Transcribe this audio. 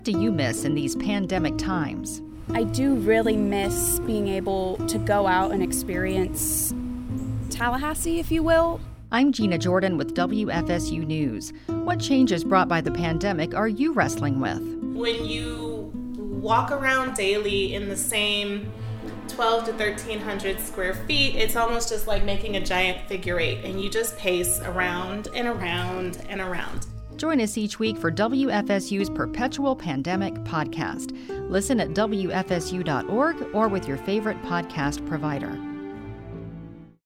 What do you miss in these pandemic times? I do really miss being able to go out and experience Tallahassee, if you will. I'm Gina Jordan with WFSU News. What changes brought by the pandemic are you wrestling with? When you walk around daily in the same 12 to 1300 square feet, it's almost just like making a giant figure eight, and you just pace around and around and around. Join us each week for WFSU's Perpetual Pandemic podcast. Listen at WFSU.org or with your favorite podcast provider.